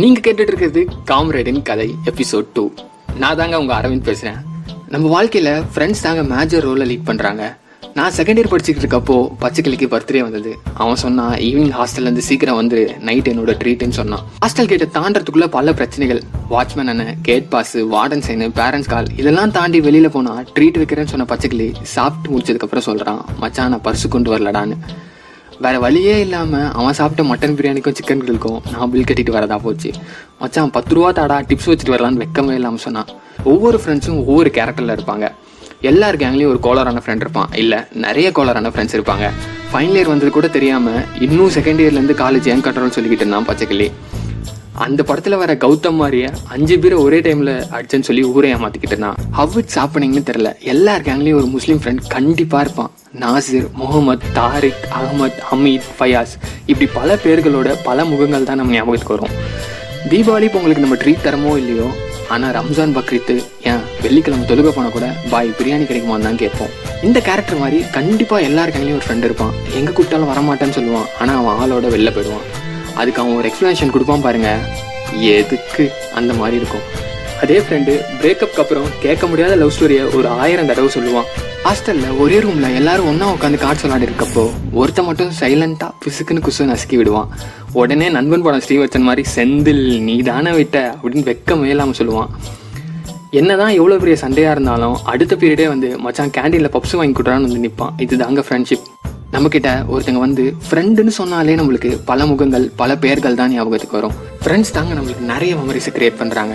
நீங்க கேட்டுட்டு இருக்கிறது காம்ரேடின் கதை எபிசோட் டூ நான் தாங்க உங்க அரவிந்த் பேசுறேன். நம்ம வாழ்க்கையில ஃப்ரெண்ட்ஸ் தாங்க மேஜர் ரோலை லீட் பண்றாங்க. நான் செகண்ட் இயர் படிச்சுக்கிட்டு இருக்கப்போ பச்சைக்கிளிக்கு பர்த்டே வந்தது. அவன் சொன்னான் ஈவினிங் ஹாஸ்டல்ல இருந்து சீக்கிரம் வந்து நைட் என்னோட ட்ரீட்டுன்னு சொன்னான். ஹாஸ்டல் கேட்டை தாண்டறதுக்குள்ள பல பிரச்சனைகள். வாட்ச்மேன் அண்ணன் gate pass warden sign parents call இதெல்லாம் தாண்டி வெளியில போனா ட்ரீட் வைக்கிறேன்னு சொன்ன பச்சைக்கிளி சாப்பிட்டு முடிச்சதுக்கு அப்புறம் சொல்றான். மச்சான் நான் பர்சு கொண்டு வரலடான்னு. வேற வழியே இல்லாமல் அவன் சாப்பிட்ட மட்டன் பிரியாணிக்கும் சிக்கன் கிரில்க்கும் நான் பில் கட்டிட்டு வரதா போச்சு. மச்சான் பத்து ரூபா தாடா டிப்ஸ் வச்சுட்டு வரலான்னு வெக்கமே இல்லாமல் சொன்னான். ஒவ்வொரு ஃப்ரெண்ட்ஸும் ஒவ்வொரு கேரக்டர்ல இருப்பாங்க. எல்லார் கேங்லேயும் ஒரு கோலரான ஃப்ரெண்ட் இருப்பான். இல்லை நிறைய கோலரான ஃப்ரெண்ட்ஸ் இருப்பாங்க. ஃபைனல் இயர் வந்தது கூட தெரியாமல் இன்னும் செகண்ட் இயர்லேருந்து காலேஜ் ஏன் கட்டுறோம்னு சொல்லிக்கிட்டு இருந்தான் பச்சைக்கிளி. அந்த படத்துல வர கௌதம் மாதிரியே அஞ்சு பேரை ஒரே டைம்ல அடிச்சேன்னு சொல்லி ஊரே ஏமாத்திக்கிட்டு ஹவ் இட்ஸ் ஹாப்பனிங்னு தெரியல. எல்லா கேங்லயும் ஒரு முஸ்லீம் ஃப்ரெண்ட் கண்டிப்பா இருப்பான். நாசிர் முகமது தாரிக் அகமத் ஹமீத் ஃபயாஸ். இப்படி பல பேர்களோட பல முகங்கள் தான் நம்ம ஞாபகத்துக்கு வரும். தீபாவளி பொங்கலுக்கு நம்ம ட்ரீட் தரமோ இல்லையோ ஆனால் ரம்ஜான் பக்ரீத்து ஏன் வெள்ளிக்கிழமை தொழுக போனால் கூட பாய் பிரியாணி கிடைக்குமான்னு தான் கேட்போம். இந்த கேரக்டர் மாதிரி கண்டிப்பாக எல்லாருக்காங்களையும் ஒரு ஃப்ரெண்ட் இருப்பான். எங்கே கூப்பிட்டாலும் வரமாட்டேன்னு சொல்லுவான். ஆனால் அவன் ஆளோட வெளில போயிடுவான். அதுக்கு அவன் ஒரு எக்ஸ்பிளனேஷன் கொடுப்பான் பாருங்க. எதுக்கு அந்த மாதிரி இருக்கும். அதே ஃப்ரெண்டு பிரேக்கப்க்கு அப்புறம் கேட்க முடியாத லவ் ஸ்டோரியை ஒரு ஆயிரம் தடவை சொல்லுவான். ஹாஸ்டலில் ஒரே ரூமில் எல்லாரும் ஒன்றா உட்காந்து கார்ட்ஸ் விளாடி இருக்கப்போ ஒருத்த மட்டும் சைலண்ட்டாக பிசுக்குன்னு குசு நசுக்கி விடுவான். உடனே நண்பன் படம் ஸ்ரீவர்த்தன் மாதிரி செந்தில் நீ தானே விட்ட? அப்படின்னு வெக்கமே இல்லாமல் சொல்லுவான். என்னதான் எவ்வளோ பெரிய சண்டையாக இருந்தாலும் அடுத்த பீரியடே வந்து மச்சான் கேண்டீனில் பப்ஸ் வாங்கி கொடுறான்னு வந்து நிற்பான் இதுதாங்க ஃப்ரெண்ட்ஷிப் நம்மக்கிட்ட ஒருத்தங்க வந்து ஃப்ரெண்டுன்னு சொன்னாலே நம்மளுக்கு பல முகங்கள் பல பெயர்கள் தான் ஞாபகத்துக்கு வரும். ஃப்ரெண்ட்ஸ் தாங்க நம்மளுக்கு நிறைய மெமரிஸை கிரியேட் பண்ணுறாங்க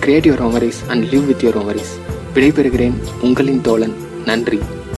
create your memories and live with your memories விடைபெறுகிறேன் உங்களின் தோழன். நன்றி.